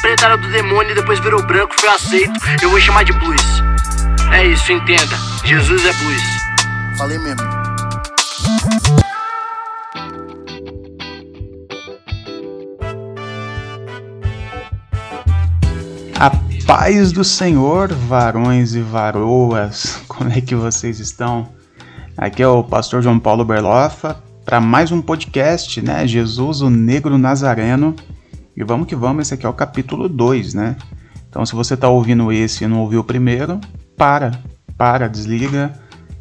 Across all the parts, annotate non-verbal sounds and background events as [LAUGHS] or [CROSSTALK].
preta era do demônio e depois virou branco, foi aceito. Eu vou chamar de blues. É isso, entenda. Jesus é blues. Falei mesmo. A paz do Senhor, varões e varoas, como é que vocês estão? Aqui é o pastor João Paulo Berlofa para mais um podcast, né? Jesus, o Negro Nazareno. E vamos que vamos, esse aqui é o capítulo 2, né? Então, se você está ouvindo esse e não ouviu o primeiro, para, para, desliga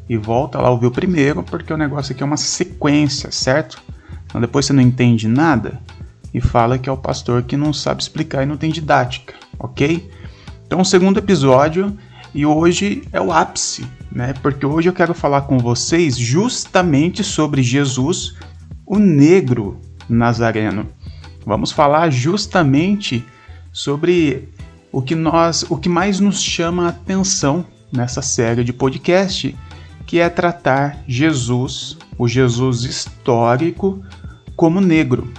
e volta lá ouvir o primeiro, porque o negócio aqui é uma sequência, certo? Então, depois você não entende nada e fala que é o pastor que não sabe explicar e não tem didática, ok? Então, o segundo episódio e hoje é o ápice, né? Porque hoje eu quero falar com vocês justamente sobre Jesus, o negro nazareno. Vamos falar justamente sobre o que nós, o que mais nos chama a atenção nessa série de podcast, que é tratar Jesus, o Jesus histórico, como negro.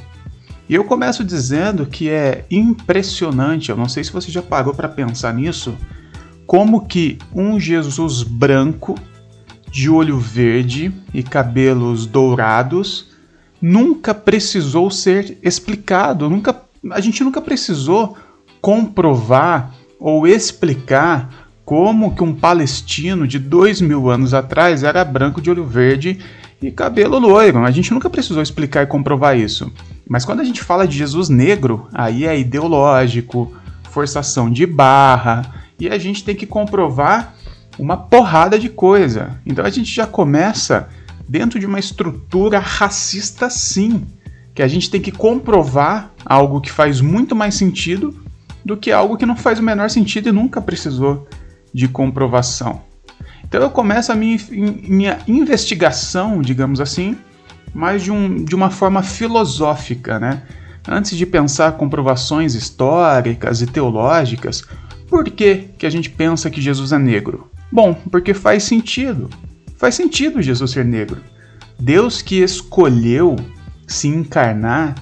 E eu começo dizendo que é impressionante, eu não sei se você já parou para pensar nisso, como que um Jesus branco, de olho verde e cabelos dourados, nunca precisou ser explicado, nunca, a gente nunca precisou comprovar ou explicar como que um palestino de dois mil anos atrás era branco de olho verde e cabelo loiro. A gente nunca precisou explicar e comprovar isso. Mas quando a gente fala de Jesus negro, aí é ideológico, forçação de barra, e a gente tem que comprovar uma porrada de coisa. Então a gente já começa dentro de uma estrutura racista, sim, que a gente tem que comprovar algo que faz muito mais sentido do que algo que não faz o menor sentido e nunca precisou de comprovação. Então eu começo a minha, minha investigação, digamos assim, mais de, um, de uma forma filosófica, né? Antes de pensar comprovações históricas e teológicas, por que, que a gente pensa que Jesus é negro? Bom, porque faz sentido. Faz sentido Jesus ser negro. Deus que escolheu se encarnar,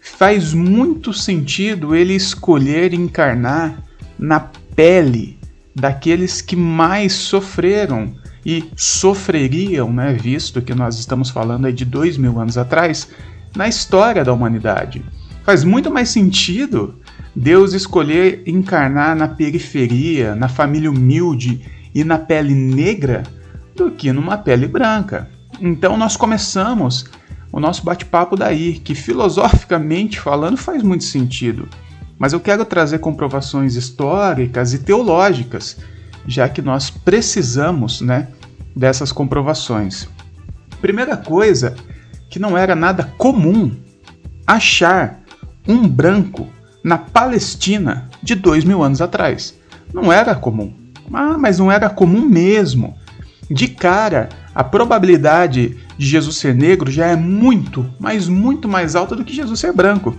faz muito sentido ele escolher encarnar na pele daqueles que mais sofreram e sofreriam, né, visto que nós estamos falando aí de dois mil anos atrás, na história da humanidade. Faz muito mais sentido Deus escolher encarnar na periferia, na família humilde e na pele negra do que numa pele branca. Então nós começamos o nosso bate-papo daí, que filosoficamente falando faz muito sentido. Mas eu quero trazer comprovações históricas e teológicas, já que nós precisamos, né, dessas comprovações. Primeira coisa, que não era nada comum achar um branco na Palestina de dois mil anos atrás. Não era comum. Ah, mas não era comum mesmo. De cara, a probabilidade de Jesus ser negro já é muito, mas muito mais alta do que Jesus ser branco.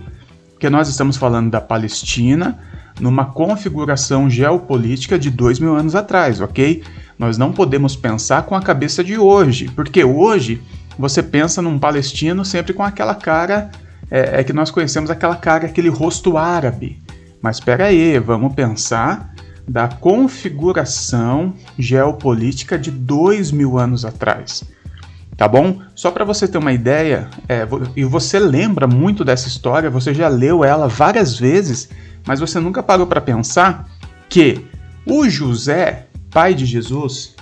Porque nós estamos falando da Palestina numa configuração geopolítica de dois mil anos atrás, ok? Nós não podemos pensar com a cabeça de hoje, porque hoje você pensa num palestino sempre com aquela cara é, é que nós conhecemos aquela cara, aquele rosto árabe. Mas espera aí, vamos pensar da configuração geopolítica de dois mil anos atrás. Tá bom? Só para você ter uma ideia, é, e você lembra muito dessa história, você já leu ela várias vezes, mas você nunca parou para pensar que o José, pai de Jesus,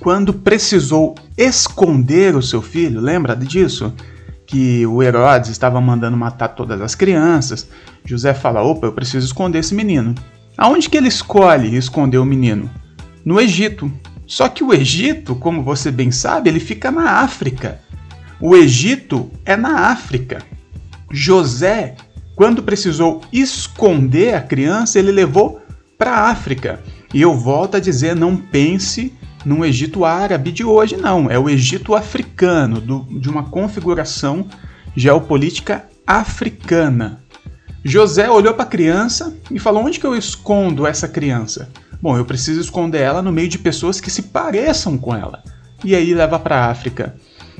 quando precisou esconder o seu filho, lembra disso? que o Herodes estava mandando matar todas as crianças, José fala: opa, eu preciso esconder esse menino. Aonde que ele escolhe esconder o menino? No Egito. Só que o Egito, como você bem sabe, ele fica na África. O Egito é na África. José, quando precisou esconder a criança, ele levou para a África. E eu volto a dizer: não pense num Egito árabe de hoje, não. É o Egito africano, do, de uma configuração geopolítica africana. José olhou para a criança e falou: Onde que eu escondo essa criança? Bom, eu preciso esconder ela no meio de pessoas que se pareçam com ela. E aí leva para a África.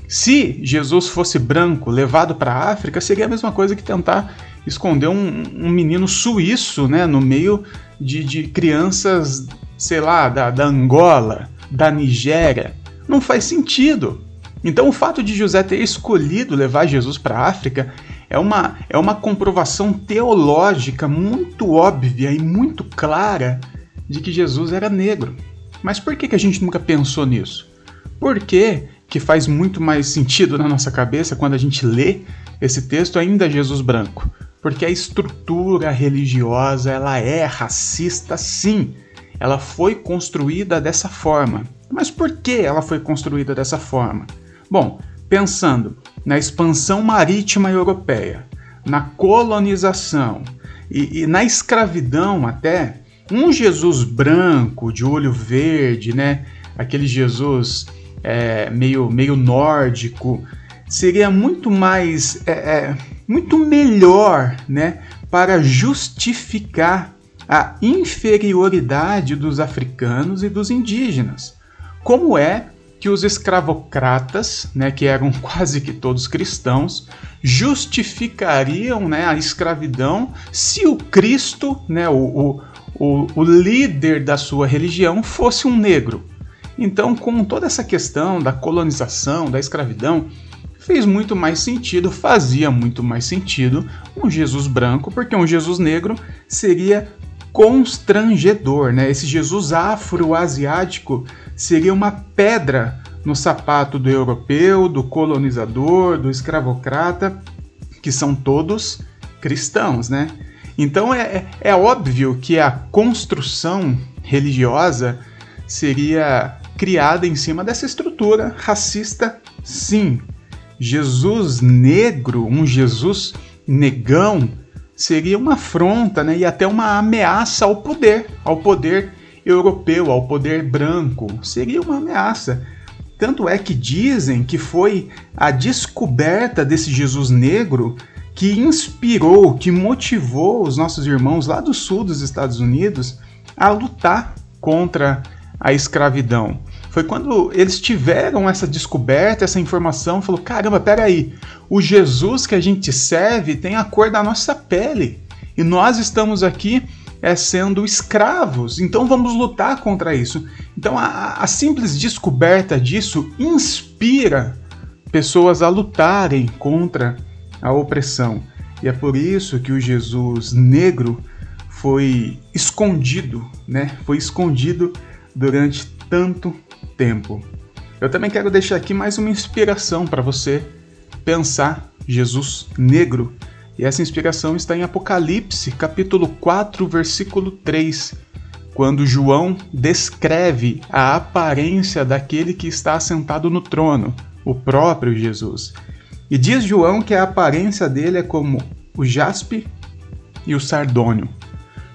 Se Jesus fosse branco, levado para a África, seria a mesma coisa que tentar esconder um, um menino suíço, né, no meio de, de crianças, sei lá, da, da Angola, da Nigéria. Não faz sentido. Então, o fato de José ter escolhido levar Jesus para a África é uma, é uma comprovação teológica muito óbvia e muito clara de que Jesus era negro. Mas por que, que a gente nunca pensou nisso? Porque que faz muito mais sentido na nossa cabeça quando a gente lê esse texto ainda Jesus branco. Porque a estrutura religiosa ela é racista sim. Ela foi construída dessa forma. Mas por que ela foi construída dessa forma? Bom, pensando na expansão marítima europeia, na colonização e, e na escravidão até, um Jesus branco, de olho verde, né? Aquele Jesus é, meio, meio nórdico, seria muito mais, é, é, muito melhor, né? Para justificar a inferioridade dos africanos e dos indígenas. Como é que os escravocratas, né, que eram [LAUGHS] quase que todos cristãos, justificariam né, a escravidão se o Cristo, né, o, o, o, líder da sua religião, fosse um negro. Então, com toda essa questão da colonização, da escravidão, fez muito mais sentido, fazia muito mais sentido um Jesus branco, porque um Jesus negro seria constrangedor, né? Esse Jesus afro-asiático seria uma pedra no sapato do europeu, do colonizador, do escravocrata, que são todos cristãos, né? Então é, é, é óbvio que a construção religiosa seria criada em cima dessa estrutura racista, sim. Jesus negro, um Jesus negão, seria uma afronta né, e até uma ameaça ao poder, ao poder europeu, ao poder branco. Seria uma ameaça. Tanto é que dizem que foi a descoberta desse Jesus negro que inspirou, que motivou os nossos irmãos lá do sul dos Estados Unidos a lutar contra a escravidão. Foi quando eles tiveram essa descoberta, essa informação, falou: caramba, peraí, o Jesus que a gente serve tem a cor da nossa pele e nós estamos aqui é, sendo escravos, então vamos lutar contra isso. Então a, a simples descoberta disso inspira pessoas a lutarem contra a opressão. E é por isso que o Jesus negro foi escondido, né? Foi escondido durante tanto tempo. Eu também quero deixar aqui mais uma inspiração para você pensar Jesus negro. E essa inspiração está em Apocalipse, capítulo 4, versículo 3, quando João descreve a aparência daquele que está assentado no trono, o próprio Jesus. E diz João que a aparência dele é como o jaspe e o sardônio.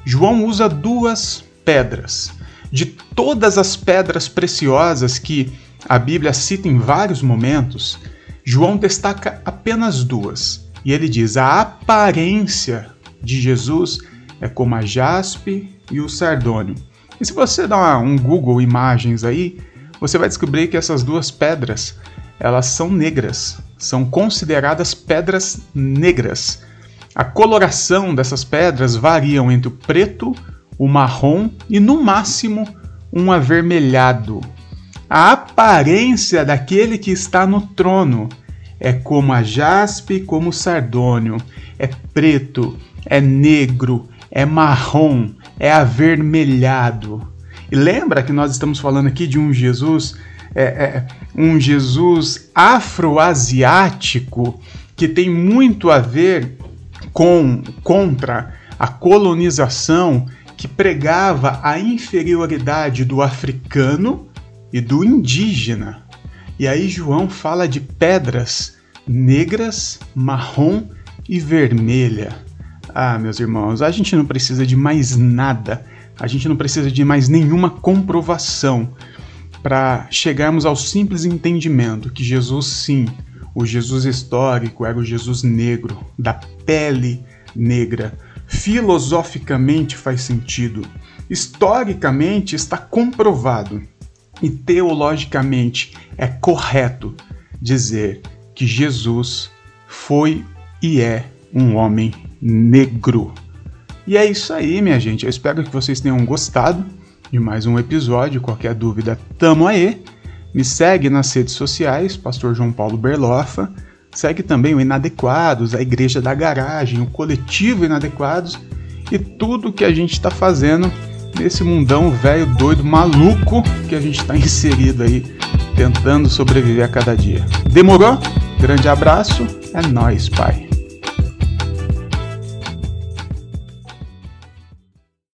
João usa duas pedras, de todas as pedras preciosas que a Bíblia cita em vários momentos, João destaca apenas duas. E ele diz: a aparência de Jesus é como a jaspe e o sardônio. E se você dá um Google Imagens aí, você vai descobrir que essas duas pedras, elas são negras, são consideradas pedras negras. A coloração dessas pedras variam entre o preto, o marrom e, no máximo, um avermelhado. A aparência daquele que está no trono é como a jaspe, como o sardônio, é preto, é negro, é marrom, é avermelhado. E lembra que nós estamos falando aqui de um Jesus, é, é, um Jesus afroasiático que tem muito a ver com contra a colonização que pregava a inferioridade do africano e do indígena. E aí João fala de pedras negras, marrom e vermelha. Ah, meus irmãos, a gente não precisa de mais nada, a gente não precisa de mais nenhuma comprovação para chegarmos ao simples entendimento que Jesus, sim, o Jesus histórico era o Jesus negro, da pele negra, filosoficamente faz sentido, historicamente está comprovado e teologicamente é correto dizer que Jesus foi e é um homem negro. E é isso aí, minha gente. Eu espero que vocês tenham gostado de mais um episódio. Qualquer dúvida, tamo aí. Me segue nas redes sociais, Pastor João Paulo Berlofa. Segue também o Inadequados, a Igreja da Garagem, o Coletivo Inadequados e tudo que a gente está fazendo nesse mundão velho, doido, maluco que a gente está [LAUGHS] inserido aí, tentando sobreviver a cada dia. Demorou? Grande abraço, é nós, pai.